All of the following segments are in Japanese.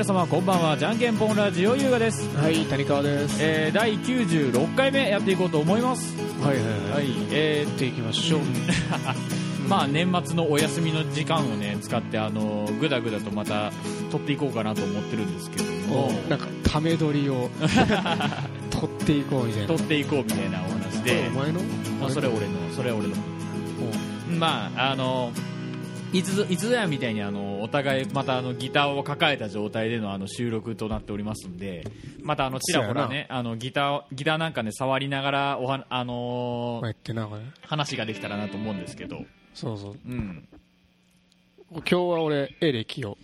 皆様こんばんは。じゃんけんぽんラジオ優雅です、はい谷川です。えー、第96回目やっていこうと思います。はいはいははい。いえやっていきましょう。ー、まあ年末のお休みの時間をね使ってあのぐだぐだとまた撮っていこうかなと思ってるんですけども。なんかため撮りを 取っていこうみたいな。撮っていこうみたいなお話で。お前の？まあ、それ俺のそれ俺の。まああのいつぞいつぞやみたいにあのお互いまたあのギターを抱えた状態でのあの収録となっておりますんでまたあのちらほらねあのギターギターなんかね触りながらおはあの話ができたらなと思うんですけど、そうそう。うん、今日は俺エレキを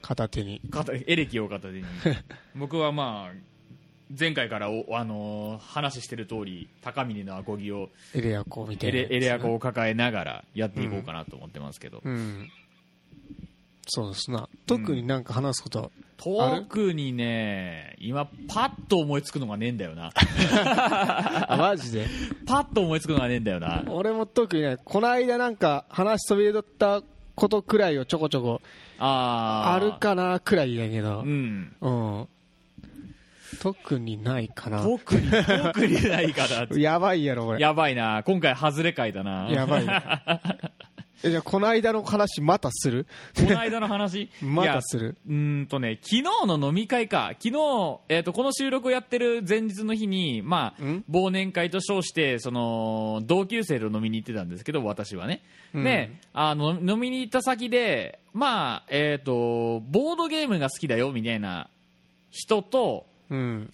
片手に。片エレキを片手に。僕はまあ前回からお、あのー話してる通り高峰のアコギをエレアコみたいエなやつレエレアコを抱えながらやっていこうかなと思ってますけど、うん。そうですな。特になんか話すことは特にね今パッと思いつくのがねえんだよな。あマジで？パッと思いつくのがねえんだよな。俺も特にねこの間なんか話しそびれとったことくらいをちょこちょこあー。あるかなくらいだけど。うん。うん特にないかな。特に特にないかな。やばいやろ俺やばいな。今回外れ回だな。やばい えじゃあこの間の話またする？この間の話？またする？うーんとね昨日の飲み会か。昨日、えー、とこの収録をやってる前日の日に、まあん、忘年会と称してその同級生と飲みに行ってたんですけど私はね、うん。であの飲みに行った先で、まあえー、とボードゲームが好きだよみたいな人とうん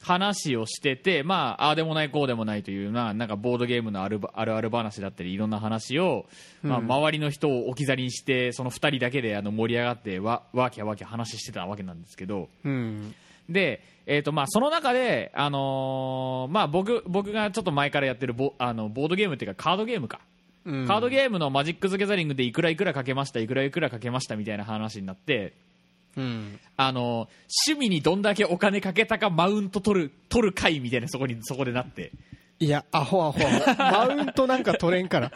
話をしてて、まあ、ああでもないこうでもないというななんかボードゲームのあるあるある話だったりいろんな話を、まあ、うん周りの人を置き去りにしてその2人だけであの盛り上がってわわきゃわきゃ話してたわけなんですけど。うん。で、えーとまあ、その中で、あのーまあ、僕僕がちょっと前からやってるボあのボードゲームっていうかカードゲームか、うん。カードゲームのマジック・ザ・ギャザリングでいくらいくらかけましたいくらいくらかけましたみたいな話になって。うん。あの趣味にどんだけお金かけたかマウント取る取る会みたいなそこにそこでなって。いやアホアホ マウントなんか取れんから。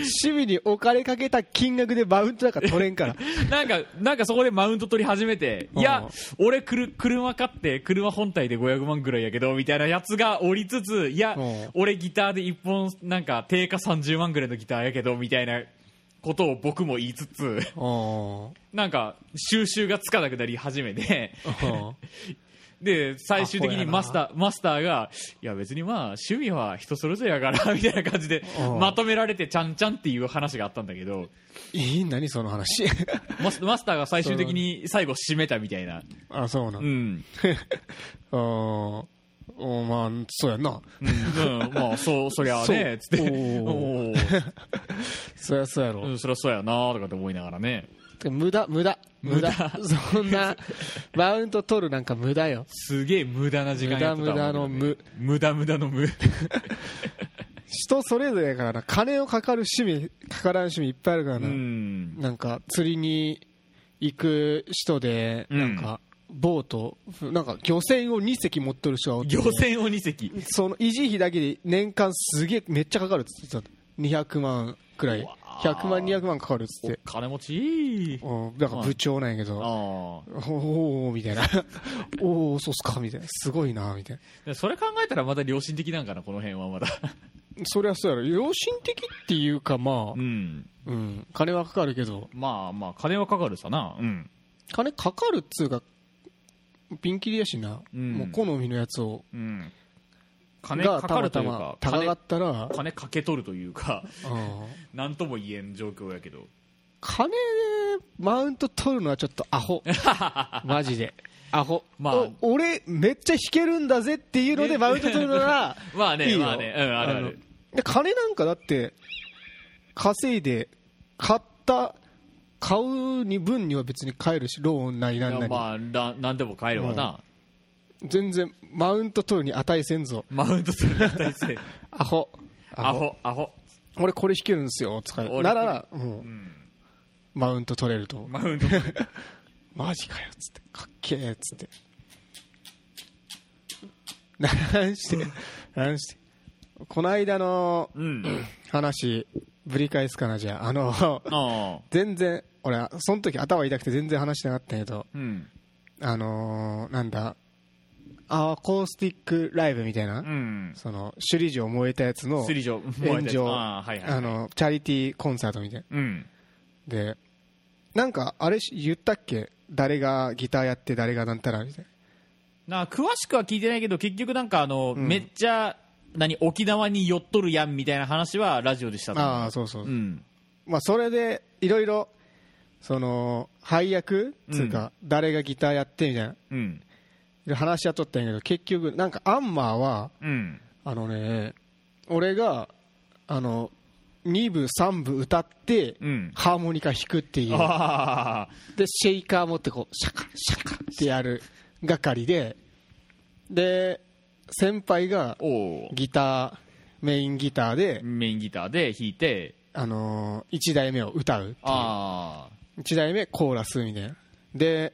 趣味にお金かけた金額でマウントなんか取れんから。なんかなんかそこでマウント取り始めていや俺くる車買って車本体で500万ぐらいやけどみたいなやつがおりつついやうん。俺ギターで1本なんか定価30万ぐらいのギターやけどみたいなことを僕も言いつつうん。なんか収集がつかなくなり始めてで最終的にマスターマスターがいや別にまあ趣味は人それぞれやからみたいな感じでうん。まとめられてちゃんちゃんっていう話があったんだけどいい何その話？マスマスターが最終的に最後締めたみたいな。あそうなうん。ん、あおまあそうやんな。うん。うん、まあそうそりゃあねつって。そうおー。お ーそりゃそうやろ、うんそりゃそうやなとかって思いながらね。無駄無駄。無駄。そんなマウント取るなんか無駄よ。すげえ無駄な時間無駄無駄の無。無駄無駄の無。人それぞれやからな金をかかる趣味かからん趣味いっぱいあるからうな、ん。なんか釣りに行く人でうんなん。かボートなんか漁船を2隻持っとる人がおって漁船を2隻。その維持費だけで年間すげえめっちゃかかるっつってた。200万くらい。100万200万かかるっつって。お金持ち。うん。なんか部長なんやけど。ああ。おーおーみたいな。おおそうっすかみたいな。すごいなみたいな。でそれ考えたらまだ良心的なんかなこの辺はまだ。そりゃそうやろ。良心的っていうかまうん。あ、うん、金はかかるけど。まあまあ金はかかるさな。うん。金かかるっつうかピンキリやしな、うん。もう好みのやつを。うん。金がかかるというたまかたま高かったら。金金かけ取るというかうん。何とも言えん状況やけど。金でマウント取るのはちょっとアホ。マジで。アホ、まあ。お俺めっちゃ弾けるんだぜっていうので マウント取るのならまあねまあね。うんあるある。金なんかだって稼いで買った買うに分には別に買えるしローンなりなんなり、まあな何でも買えるわな。全然マウント取るに値せんぞマウントする。体 制アホ。アホアホ。俺これ弾けるんですよ使俺なら、うん。うん。マウント取れると。マウントマジかよっつって。かっけえっつって。なんしてなんして。この間のうん。話ぶり返すかなじゃあ。あの全然俺その時頭痛くて全然話してなかったけどうん。あのーなんだアコースティックライブみたいな、うん。その首里城燃えたやつの炎上はいはいはい。あのチャリティーコンサートみたいうん。なでなんかあれし言ったっけ？誰がギターやって誰がなんたらみたいな。詳しくは聞いてないけど結局なんかあの、ん。めっちゃ何沖縄に寄っとるやんみたいな話はラジオでしたああそうそう、うん。まあそれでいろいろその配役つうか、誰がギターやってみたいな。うん。で話し合っとったんやけど結局なんかアンマーはうん。あのね俺があの2部3部歌って、うん。ハーモニカ弾くっていう。でシェイカー持ってこうシャカシャカってやる係で。で先輩がギターメインギターで、メインギターで弾いてあのー、1台目を歌うっていう1台目コーラスみたいな。で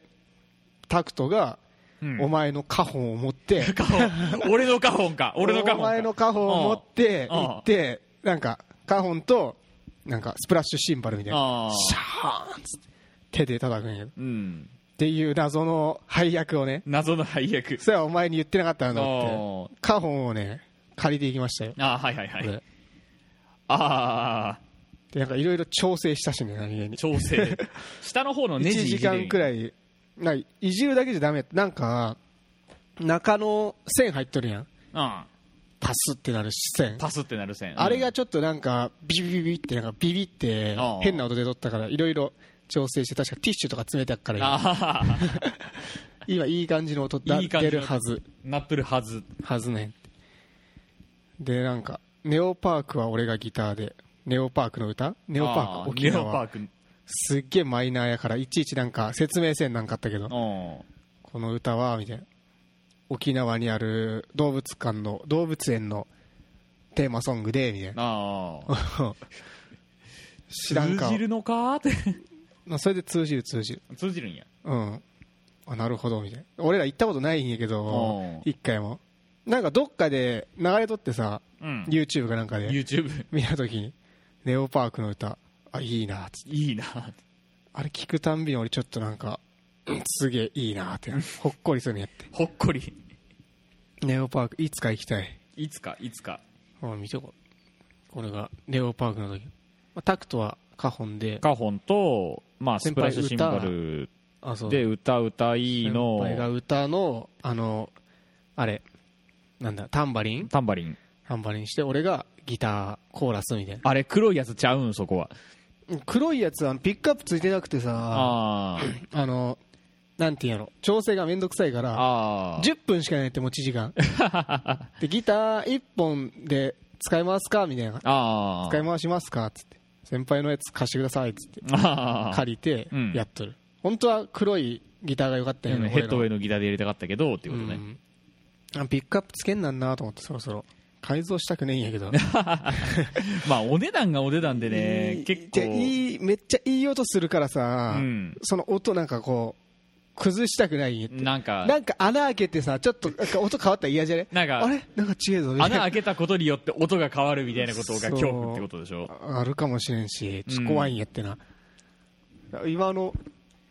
タクトが、うん。お前のカホンを持って。カホン。俺のカホンか。俺のカホンか。お前のカホンを持ってうん。行ってなんかカホンとなんかスプラッシュシンバルみたいな。シャーンっつって手で叩くんやけど。っうん。ていう謎の配役をね。謎の配役。それはお前に言ってなかったんだって。おーカホンをね借りていきましたよ。ああはいはいはい。ああ。でなんかいろいろ調整したしね何気に。調整。下の方のネ1ジ時間くらいいないじるだけじゃダメなんか中の線入っとるやん。うん。パスってなる線。パスってなる線。あれがちょっとなんかビビビビってなんかビビってああ変な音で撮ったからいろいろ調整して確かティッシュとか詰めてあっから今。ああ今いい感じの音だいい感じの出るはず。なっとるはず。はずね。でなんかネオパークは俺がギターでネオパークの歌？ネオパーあク沖ネオパー縄ク。すっげえマイナーやからいちいちなんか説明せんなんかあったけど。うん。この歌はみたいな。沖縄にある動物館の動物園のテーマソングでみたいな。知らんか通じるのか？って。まあそれで通じる通じる。通じるんや。うん。あなるほどみたいな。俺ら行ったことないんやけどうん。一回も。なんかどっかで流れとってさうん。YouTube かなんかで。YouTube 見た時にネオパークの歌。あいいな。っつっていいな。あれ聞くたんびに俺ちょっとなんかうんすげえいいなって。ほっこりするのやって。ほっこり。ネオパークいつか行きたい。いつかいつか。あ見てここれがネオパークの時、まあ、タクトはカホンで。カホンと、まあ、ス先輩プラッシュシンバルで歌歌い先の。輩が歌のあのあれなんだタンバリン？タンバリン。タンバリンして俺がギターコーラスみたいな。あれ黒いやつちゃうん？そこは。黒いやつはピックアップついてなくてさああのなんていうんやろ。調整がめんどくさいかあらああ10分しかないって持ち時間。でギター1本で使いますか？みたいな。使い回しますか？っつって。先輩のやつ貸してくださいっつって。借りてうん。やっとる、本当は黒いギターが良かったん。やけどヘッドウェイののギターでやりたかったけどっていうことね、うん。あピックアップつけんなんなと思ってそろそろ改造したくねえんやけど。まあお値段がお値段でね結構。いいめっちゃいい音するからさ、うん。その音なんかこう崩したくないなんかなんか穴開けてさちょっとなんか音変わったら嫌じゃね？なんかあれ？なんか違えぞ。穴開けたことによって音が変わるみたいなことが恐怖ってことでしょ？あるかもしれんしちょっと怖いんやってな、今の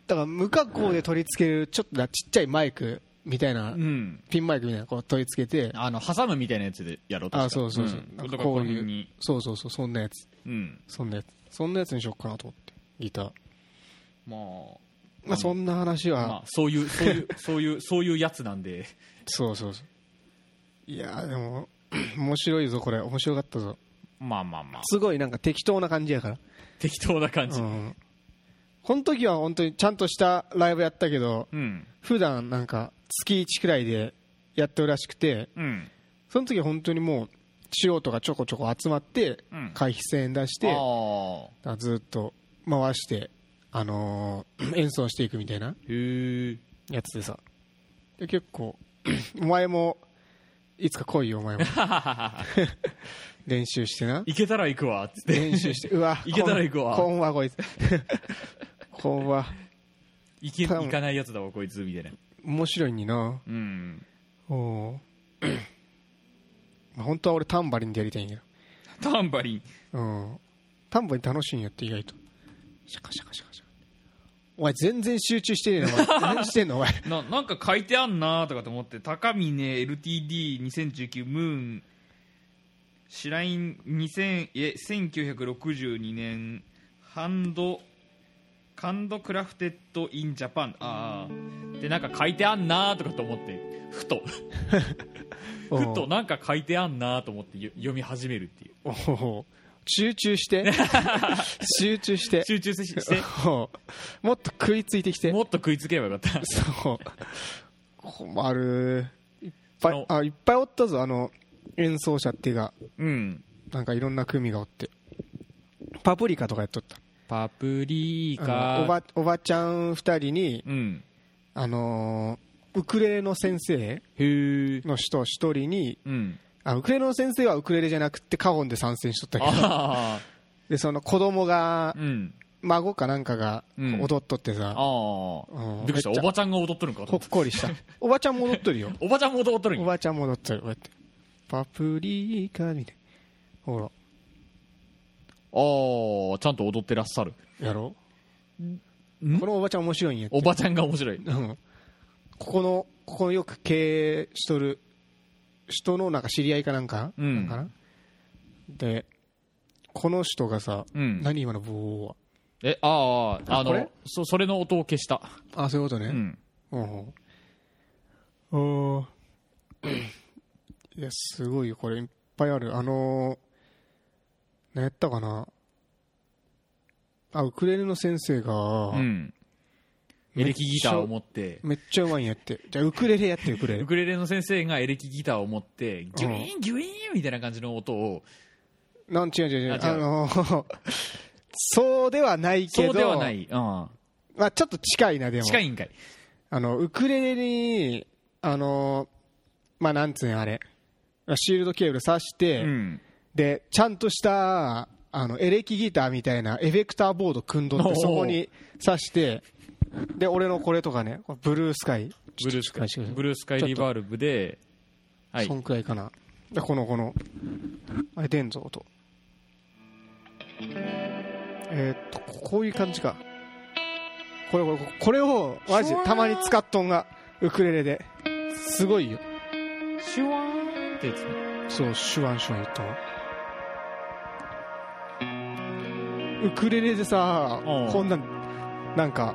だから無加工で取り付けるちょっとなちっちゃいマイクみたいな、うん。ピンマイクみたいなこう取り付けて。あの挟むみたいなやつでやろうとあそうそうそう、ん、なんこかこういうそうそうそうそんなやつ。うん。そんなやつ。そんなやつにしよっかなと思ってギター。まあまあそんな話は、まあそういうそういうそういうそういうやつなんで。そうそうそう。いやーでも 面白いぞこれ。面白かったぞ。まあまあまあ。すごいなんか適当な感じやから。適当な感じ。うんこの時は本当にちゃんとしたライブやったけどうん。普段なんか月1くらいでやってるらしくてうん。その時は本当にもう素人がちょこちょこ集まってうん。会費1000円出してああずっと回して、あのー 演奏していくみたいなやつでさ。で結構 お前もいつか来いよお前も。練習してな。行けたら行くわっつって。練習してうわいけたら行くわ。こんわこいつこんわ行け多分。行かないやつだわこいつみたいな。面白いにな。うん。おう まあ本当は俺タンバリンでやりたいんやタンバリン？うん。タンバリン楽しいんやって意外と。シャカシャカシャカシャカ。お前全然集中してねえのお前。何してんのお前。ななんか書いてあんなとかと思って高峰 LTD2019 ムーン。シライン2000え1962年ハンドカンドクラフテッドインジャパン。ああ。でなんか書いてあんなとかと思ってふと。ふとなんか書いてあんなと思ってよ読み始めるっていう。集中して。集中して。集中して。おもっと食いついてきて。もっと食いつければよかった。そう。困る。いっぱいあいっぱいおったぞあの演奏者っていうかうん。なんかいろんな組がおって。パプリカとかやっとったパプリカ。おばおばちゃん2人にうん。あのーウクレレの先生の人1人にうん。あウクレレの先生はウクレレじゃなくてカホンで参戦しとったけど。ああ でその子供がうん。孫かなんかがうん。踊っとってさ、ああうんびっくりした。おばちゃんが踊っとるんかとほ思っっこりした。おばちゃんも踊っとるよ。おばちゃんも踊っとるんや。おばちゃんも踊っとる。こうやってパプリカみたいな。ほらああちゃんと踊ってらっしゃる。やろ？ん？このおばちゃん面白いんやって。おばちゃんが面白い。うん。ここのここよく経営しとる人のなんか知り合いかなんか,、うん。なんかな？でこの人がさ、うん。何今のブオーは？えあああのそそれの音を消した。あそういうことね、うん。うんおー。いやすごいよこれ。いっぱいある。あのー、何やったかな？あウクレレの先生が、うん。エレキギターを持って。めっちゃうまいんやって。じゃあウクレレやってウクレレ。ウクレレの先生がエレキギターを持ってギュイーンギュイーンみたいな感じの音を。なん違う違う違う。あ違う。あのー そうではないけどそうではない、うん、まあ、ちょっと近いなでも。近いんかい。あのウクレレにあのーまあなんつうんやあれ。シールドケーブル挿して、うんでちゃんとしたあのエレキギターみたいなエフェクターボード組んどってそこに挿してで俺のこれとかねブルースカイ。ブルースカイ。ブルースカイリバールブではい。そんくらいかな。でこのこのあれ出んぞ音えーっとここういう感じか。これこれこれをマジでたまに使っとんがウクレレで。すごいよ。シュワーンってやつね。そうシュワンシュワン言ったわウクレレでさうん。こんなんなんか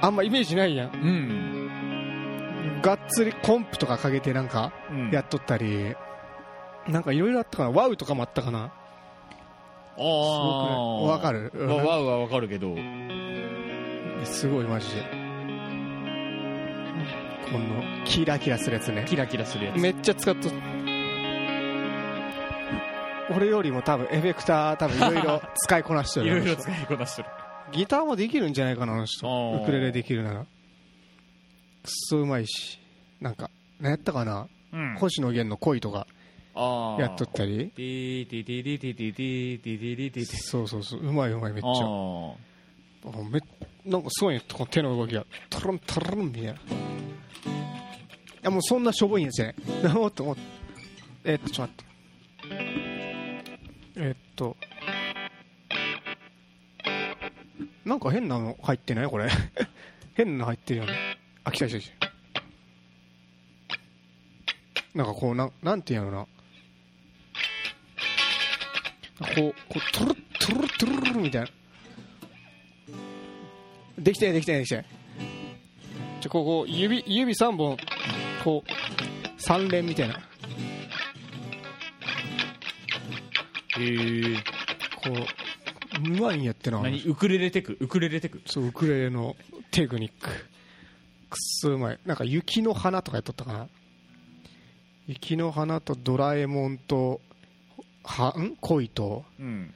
あんまイメージないやん。うん。がっつりコンプとかかけてなんかうん。やっとったり、なんかいろいろあったかな。ワウとかもあったかな。ああわかる？わワウはわかるけど。すごいマジで。このキラキラするやつね。キラキラするやつ。めっちゃ使っと俺よりも多分エフェクター多分いろいろ使いこなしてる。いろいろ使いこなしてる。ギターもできるんじゃないかなあの人。ウクレレできるなら。くっそうまいし。なんか何やったかな、うん、星野源の恋とか。やっとったり。そうそうそううまいうまいめっちゃめなんかすごいねこの手の動きがトロントロンみたいないやもうそんなしょぼいんですよねえ、っとちょっと待ってえっと。なんか変なの入ってない？これ。変なの入ってるよね。あ来た来た来た。なんかこうなんなんていうの？なこうこうトゥルトゥルトゥルルみたいな。できてできてできて。じゃここ指指3本こう3連みたいな。へえううまいんやってな何？ウクレレテク？ウクレレテク？そうウクレレのテクニック。くっそうまい。なんか雪の花とかやっとったかな？雪の花とドラえもんとはん？恋と？うん。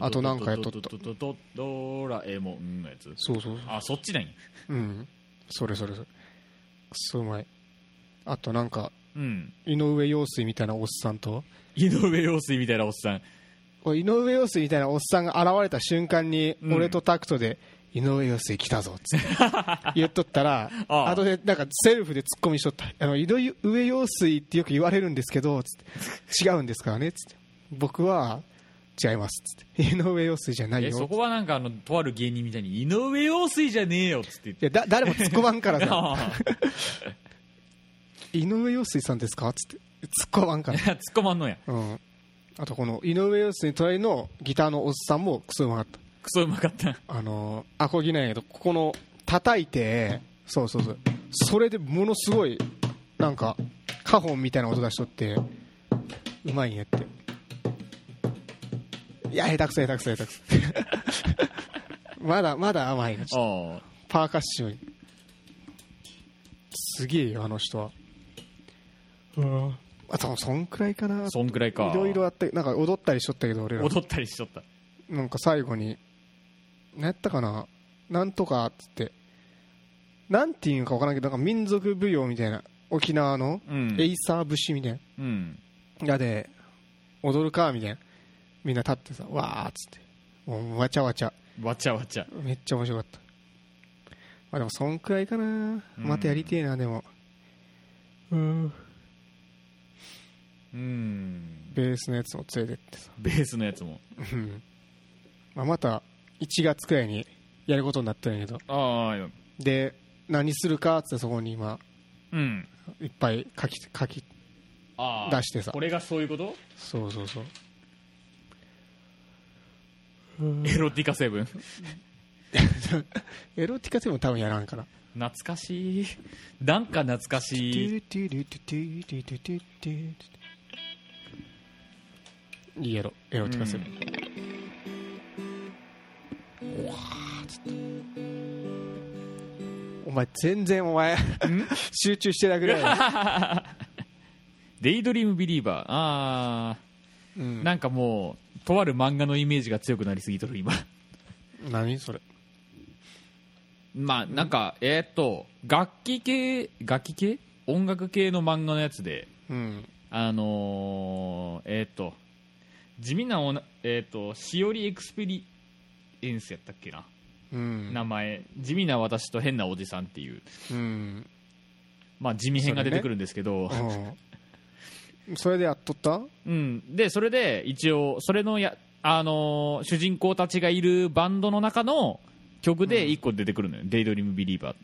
あとなんかやっとったドドラえもんのやつそうそうあそっちなんやうんそれそれそれくっそうまいあとなんかうん井上陽水みたいなおっさんと井上陽水みたいなおっさん井上陽水みたいなおっさんが現れた瞬間に、うん。俺とタクトで井上陽水来たぞって 言っとったらああ。後でなんかセルフでツッコミしとった。あの井上陽水ってよく言われるんですけど違うんですからねつって。僕は違いますっつって。井上陽水じゃないよ。えそこはなんかあのとある芸人みたいに井上陽水じゃねえよっつって言って。いやだ誰も突っ込まんからさ 井上陽水さんですか？っつって。突っ込まんから。突っ込まんのや。うんあとこの井上陽水の隣のギターのおっさんもクソうまかった。クソうまかった。あのー、アコギなんやけどここの叩いてそうそうそう。それでものすごいなんかカホンみたいな音出しとってうまいんやって。いや下手くそ下手くそ下手くそ。まだまだ甘いなちょっあとパーカッション。すげえよあの人は。うんあ多分そんくらいかな。いそんくらいか。ろいろあってなんか踊ったりしとったけど俺ら。踊ったりしとった。なんか最後に、何やったかな、なんとかっつって、なんていうのかわからんけど、なんか民族舞踊みたいな、沖縄のうん。エイサー節みたいうん。な、やで、踊るかみたいな、みんな立ってさ、わーっつって、もうわちゃわちゃ、わちゃわちゃ。めっちゃ面白かった。まあでも、そんくらいかな、またやりてえな、でも、うん、うん。ベースのやつも連れてってさ、ベースのやつも。うん。まあ、また1月くらいにやることになったんやけど、ああで何するかっつってそこに今うん。いっぱい書き書きああ出してさ。これがそういうこと？そうそうそう。エロティカセブン？エロティカでも多分やらんから。懐かしい。なんか懐かしい いいエロエロティカセブン、お前全然お前 集中してなくない、デイドリームビリーバー。ああうん、なんかもうとある漫画のイメージが強くなりすぎとる今。何それ？まあなんかえーっと楽器系楽器系？音楽系の漫画のやつでうん。あのー、えーっと地味なおなえーっとしおり experience やったっけな。うん。名前。地味な私と変なおじさんっていう。うん。まあ地味編が出てくるんですけど、うん。それでやっとった？うん、でそれで一応それのや、あのー主人公たちがいるバンドの中の曲で1個出てくるのよ「デイドリームビリーバ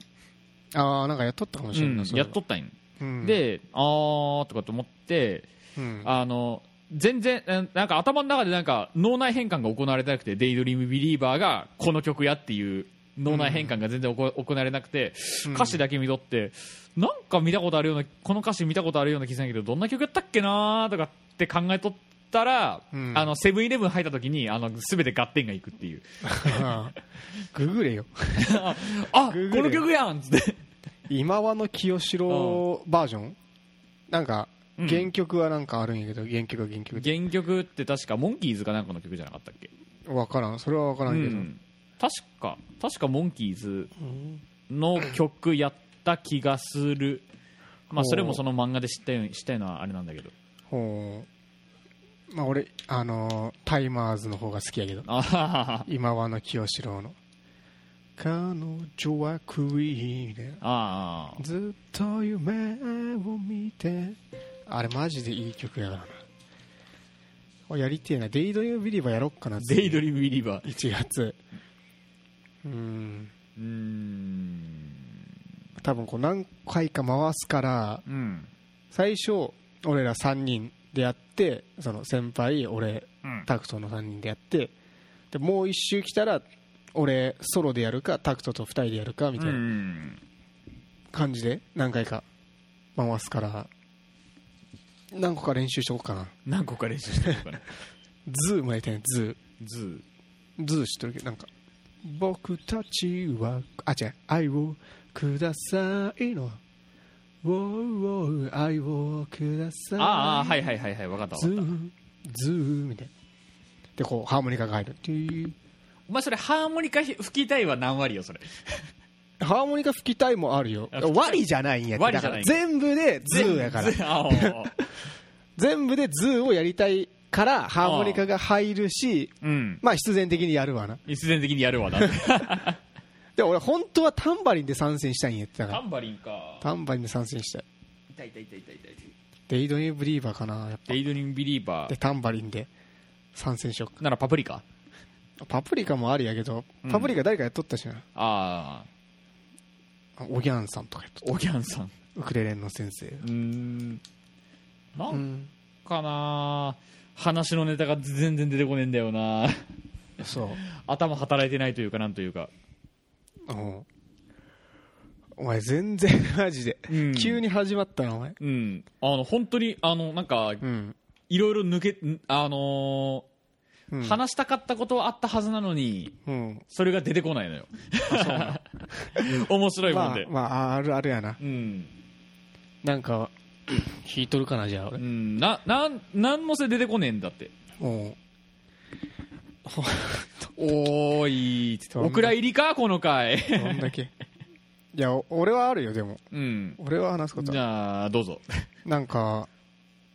ーああなんかやっとったかもしれんな、うん。それやっとったんよ、うん、であーとかと思ってうん、あの全然うんなんか頭の中でなんか脳内変換が行われてなくて「デイドリームビリーバーがこの曲やっていう脳内変換が全然行われなくて、うん。歌詞だけ見とってなんか見たことあるようなこの歌詞見たことあるような気がするけどどんな曲やったっけなーとかって考えとったら、うん。あのセブンイレブン入った時にあの全て合点がいくっていう。ググれよ。あこググれの曲やんっつって。今和の清志郎バージョン？なんかうん。原曲はなんかあるんやけど原曲は原曲で。原曲って確かモンキーズかなんかの曲じゃなかったっけ？分からん。それは分からんけど、うん。確か確かモンキーズうん。の曲やった気がする、まあ、それもその漫画で知ったように知ったのはあれなんだけど。ほう。まあ俺あのータイマーズの方が好きやけど。あははは。今和の清志郎の。彼女はクイーンみたいあ。ずっと夢を見てあれマジでいい曲やからな。おやりてえな。デイドリームビリーバーやろっかなデイドリームビリーバー1月。うん。うーん多分こう何回か回すからうん最初俺ら3人でやってその先輩俺うんタクトの3人でやってでもう一周来たら俺ソロでやるかタクトと2人でやるかみたいな感じで何回か回すから何個か練習しとこうかな。何個か練習してるからズーもやりたいね。ズズーーズー知ってるけどなんか僕たちはあ違う。愛をくださいの。ウォーウォー愛をください。ああはいはいはいはい分かったズ分かった。ーズーみたいな。でこうハーモニカが入るティーお前それハーモニカ吹きたいは何割よそれハーモニカ吹きたいもあるよ。割りじゃないんやってだから全部でズーやから。全部でズーをやりたいからハーモニカが入るしうん。まあ必然的にやるわな。必然的にやるわな。で俺本当はタンバリンで参戦したいんやってだから。タンバリンか。タンバリンで参戦したい。痛い痛い痛い痛い痛い。デイドニーブリーバーかなやっぱ。デイドリームビリーバでータンバリンで参戦しようか。ならパプリカ？パプリカもありやけどうん。パプリカ誰かやっとったしな、ああおぎゃんさんとかおぎゃんさん。たウクレレの先生。うーん。なうんんかな話のネタが全然出てこねえんだよな。そう。頭働いてないというかなんというか。う。んお前全然マジで、うん。急に始まったなお前。うん。あの本当にあのなんかうん、いろいろ抜けんあのうん、ー話したかったことはあったはずなのにうん。それが出てこないのよ。面白いもんで、まあまああるあるやな。うん、なんか弾いとるかなじゃあ俺。うん、ななんなんもせ出てこねえんだって。おう。おーいつって。お蔵入りか？この回。どんだけ。いやお俺はあるよでも。うん。俺は話すこと。じはゃあどうぞ。なんか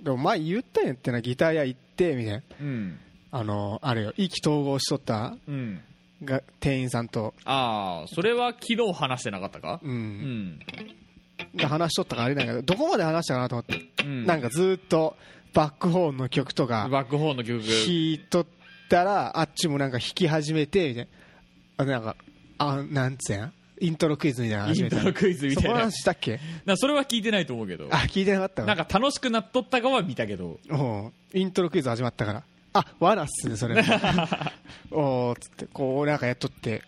でも前言ったんやってなギター屋行ってみたいな。うんあのあれよ意気投合しとったうん。が店員さんと。ああそれは昨日話してなかったか？ううん。ん、で話しとったからあれなんやけどどこまで話したかなと思って、うん、なんかずーっとバックホーンの曲とかバックホーンの曲。弾いとったらあっちもなんか弾き始めてみたいな。あなんかあなんつうや？んイントロクイズみたいなのイ始めた。ントロクイズみたいな。したっけ？なそれは聞いてないと思うけど。あ聞いてなかったわなんか楽しくなっとったかは見たけど。う。んイントロクイズ始まったからあ罠っすねそれ おーっつってこうなんかやっとって。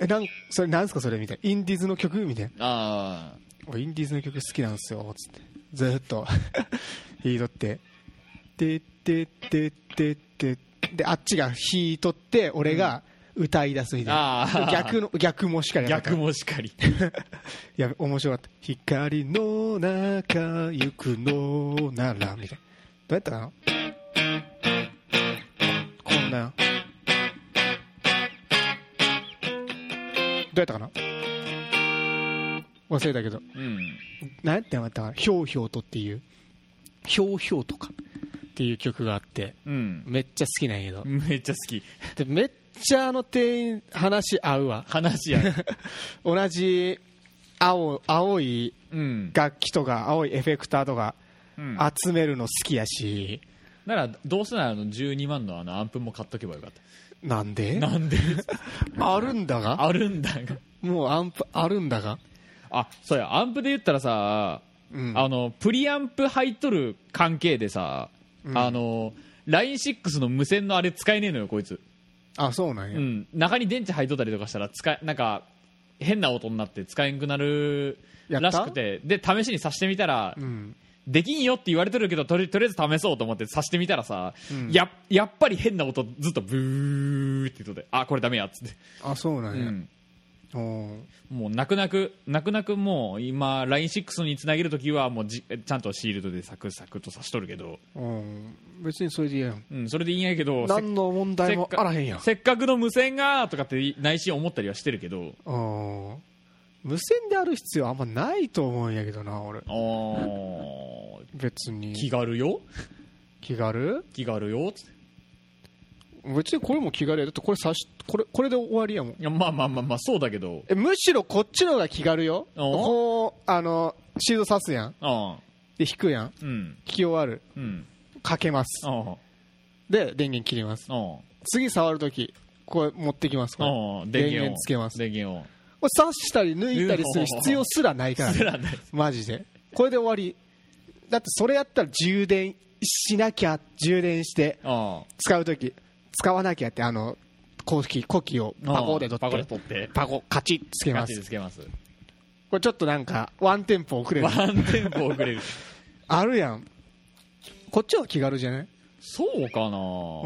えなんそれなんすかそれみたいな。インディーズの曲みたいな。あ俺インディーズの曲好きなんですよつって。ずーっと。弾いとって。でででででであっちが弾いとって俺が歌い出すみたいな、逆の逆もしかり逆もしかり。いや面白かった。光の中行くのならみたいな。どうやったかなどうやったかな？忘れたけど。うん。何やってなかったかなひょうひょうとっていう。ひょうひょうとか？っていう曲があって。うん。めっちゃ好きなんやけど。めっちゃ好き。でめっちゃあの店員話合うわ。話や 同じ青青いうん、楽器とか青いエフェクターとかうん、集めるの好きやし、ならどうせならあの12万のあのアンプも買っとけばよかっなんで？たなんで？あるんだが？あるんだが。もうアンプあるんだが、あそうや。アンプで言ったらさ、うん、あのプリアンプ入っとる関係でさ、うん。あの LINE6 の無線のあれ使えねえのよこいつ、あそうなんや、うん、中に電池入っとったりとかしたら使えなんか変な音になって使えんくなるやったらしくて。で試しにさしてみたら、うんできんよって言われてるけどとりとりあえず試そうと思ってさしてみたらさ、うん。ややっぱり変な音ずっとブーって言っとってあこれダメやっつって、あそうなんや、うん、おー。もう泣く泣く泣く泣くもう今 LINE6 につなげるときはもうじちゃんとシールドでサクサクとさしとるけど、うん別にそれでいいやん。うん、それでいいんやけどせ何の問題もあらへんやん。せっかくの無線がとかって内心思ったりはしてるけど。うん無線である必要あんまないと思うんやけどな俺。あー別に。気軽よ。気軽？気軽よ。つって別にこれも気軽や。だってこれさしこれこれで終わりやもん。いやまあまあまあまあそうだけど。えむしろこっちの方が気軽よ。おこうあのシード刺すやん。で弾くやん。うん。弾き終わる。うん。かけます。で電源切ります。あ次触るときこれ持ってきます。これ。ああ電電源源つけます。電源を。これ刺したり抜いたりする必要すらないからすらない。マジで。これで終わりだってそれやったら充電しなきゃ充電してあ使うとき使わなきゃってあの公式コキをあパコで取ってパコカチッつけます。でつけます。これちょっとなんかワンテンポ遅れる。ワンテンポ遅れる。あるやん。こっちは気軽じゃない？そうかな、う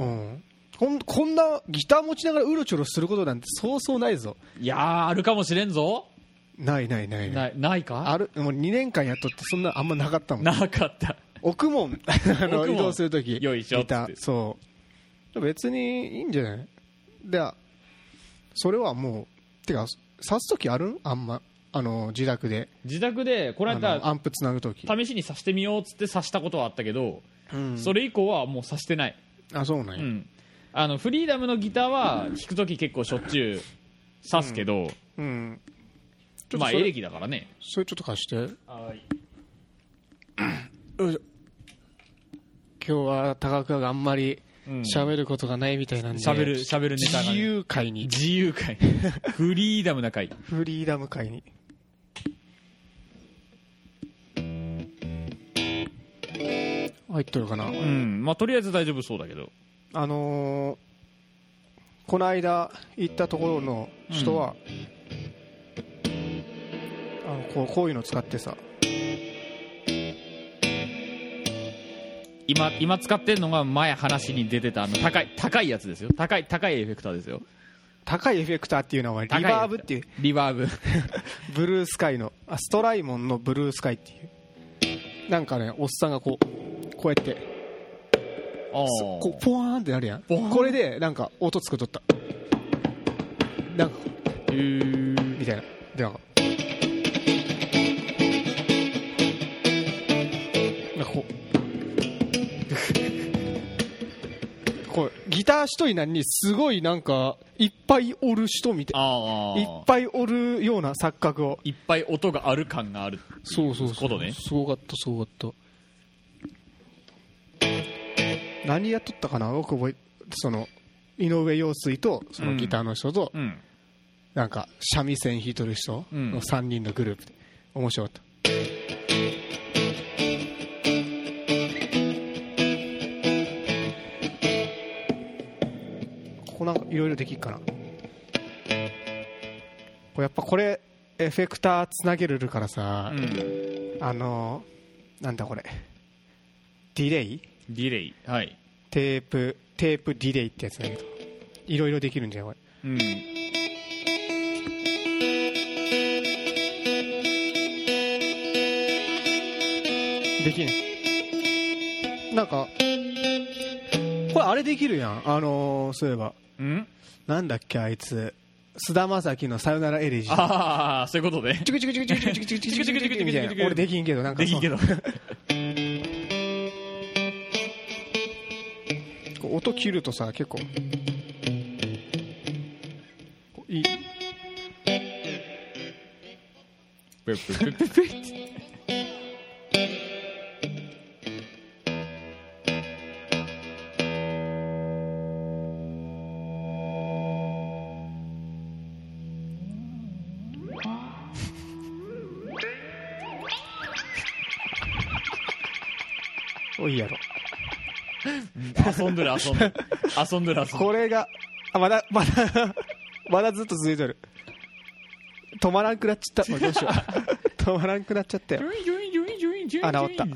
ん。こんこんなギター持ちながらうろちょろすることなんてそうそうないぞ。いやーあるかもしれんぞないないない。ないないか？あるもう2年間やっとってそんなあんまなかったもん。なかった。置くもん。あの移動するときよいしょ。ギタってーそう別にいいんじゃない？でそれはもうてか刺すときあるん？あんま。あの自宅で。自宅でこのあ間のアンプつなぐとき、試しにさしてみようっつってさしたことはあったけど、うん。それ以降はもうさしてない、あそうなんや、うん、あのフリーダムのギターは 弾くとき結構しょっちゅう刺すけど、うん。ちょっとまあエレキだからね。それちょっと貸して。今日は高倉があんまりうん。喋ることがないみたいなんで。喋る喋るネタがね。自由会に。自由会。フリーダムな会。フリーダム会に。入っとるかな、うん。まあとりあえず大丈夫そうだけど。あのーこの間行ったところの人は、こうこういうの使ってさ。今今使ってるのが前話に出てたあの高い高いやつですよ。高い高いエフェクターですよ。高いエフェクターっていうのはリバーブっていう。リバーブ。ブルースカイのあストライモンのブルースカイっていう。なんかねおっさんがこうこうやってあこうポワーンってなるやん。これでなんか音作っとった。なんかみたいな。でなんかなんかギター一人なのにすごいなんかいっぱいおる人みたい。ああいっぱいおるような錯覚を。いっぱい音がある感がある。そうそうことね。すごかったすごかった。何やっとったかな？僕覚えその井上陽水とそのギターの人と、うん。なんか三味線弾いとる人うん。の3人のグループで。面白かったなんかいろいろできるかな。これやっぱこれエフェクターつなげれるからさ、うん。あのなんだこれ。ディレイ？ディレイ。はい。テープテープディレイってやつだけど。いろいろできるんじゃんこれ。うん。できん？なんかこれあれできるやん。あのーそういえば。うん？なんだっけあいつ。菅田将暉の「さよならエレジー」ああそういうことね。チクチクチクチクチクチクチクチクチクチクチクみたいな俺できんけどなんかできんけど音切るとさ結構いい遊んでる遊んでる。遊んでる遊んでる。これがあまだまだまだずっと続いてる。止まらんくなっちゃった。どうしよう。止まらんくなっちゃったよ。あ治った。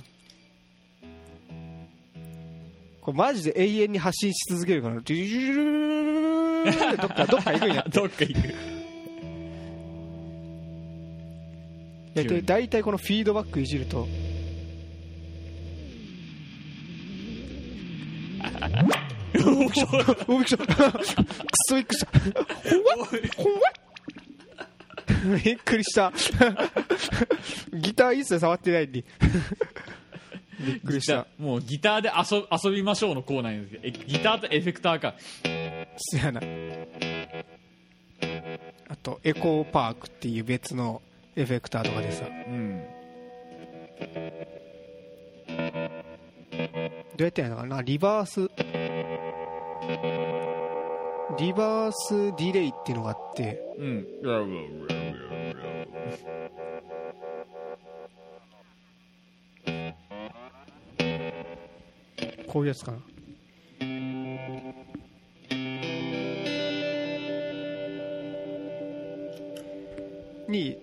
これマジで永遠に発信し続けるから。どっかどっか行くんやどっか行く大体このフィードバックいじるとしたおびっくりしたくそびっくりした。ほわほわびっくりしたギター一切触ってないんでびっくりした。もうギターで遊遊びましょうのコーナーなんですけどえギターとエフェクターか。そやな。あとエコーパークっていう別のエフェクターとかでさ。うん。どうやってやるのかな？リバースリバースディレイっていうのがあってうん。こういうやつかな。に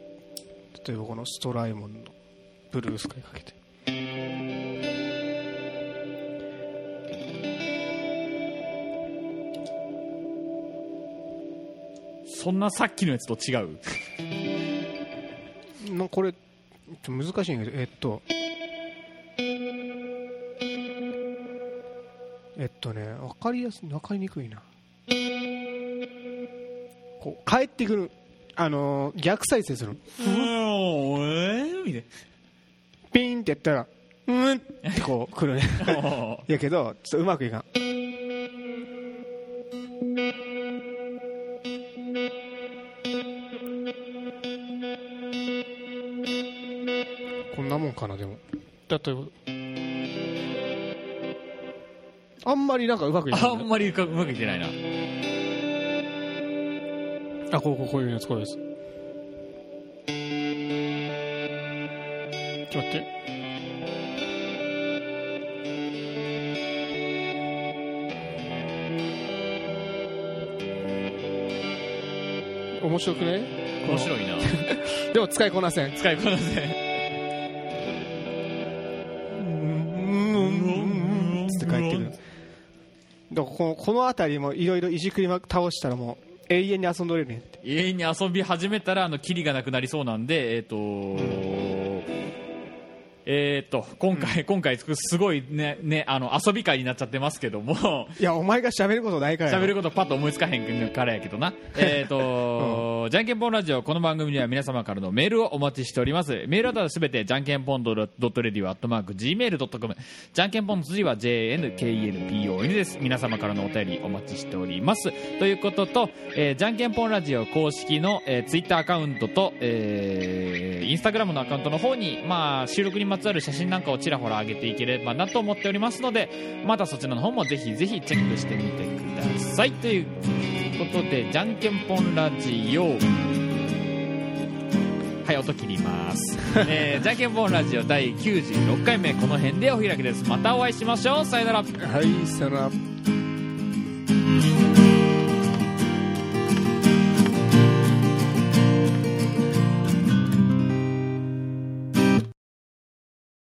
例えばこのストライモンのブルースカイかけてそんなさっきのやつと違う？なこれ難しいんだけどえっと。えっとね分かりやすい分かりにくいな。こう帰ってくる。あのー逆再生する。のうーんみたいピンってやったらうんってこう来るね。な やけどちょっとうまくいかんこんなもんかなでも例えばあんまりなんかうまくいかないあんまりうまくいってないな。あこうこうこういうやつこういうやつ。ちょっと待って。面白くね？面白いな。でも使いこなせん。使いこなせつこのこの辺りもいろいろいじくりま倒したらもう永遠に遊んどれるねって。永遠に遊び始めたらあのキリがなくなりそうなんでえっ、とえっ、と今回、今回すごいねねあの遊び会になっちゃってますけどもいやお前が喋ることないから喋ることパッと思いつかへんからやけどな。えっと、じゃんけんぽんラジオ、この番組には皆様からのメールをお待ちしております。メールアドレスすべて、じゃんけんぽんドットレディオアットマーク Gmail.com。じゃんけんぽんの辻は JNKNPON です。皆様からのお便りお待ちしております。ということと、えーじゃんけんぽんラジオ公式の、えー、ツイッターアカウントと、えーインスタグラムのアカウントの方に、まあ、収録にまつわる写真なんかをちらほら上げていければなと思っておりますので、またそちらの方もぜひぜひチェックしてみてください。ということで、じゃんけんぽんラジオ。はい、音切ります。えー、じゃんけんぽんラジオ第96回目、この辺でお開きです。またお会いしましょう。さよなら。はいさよなら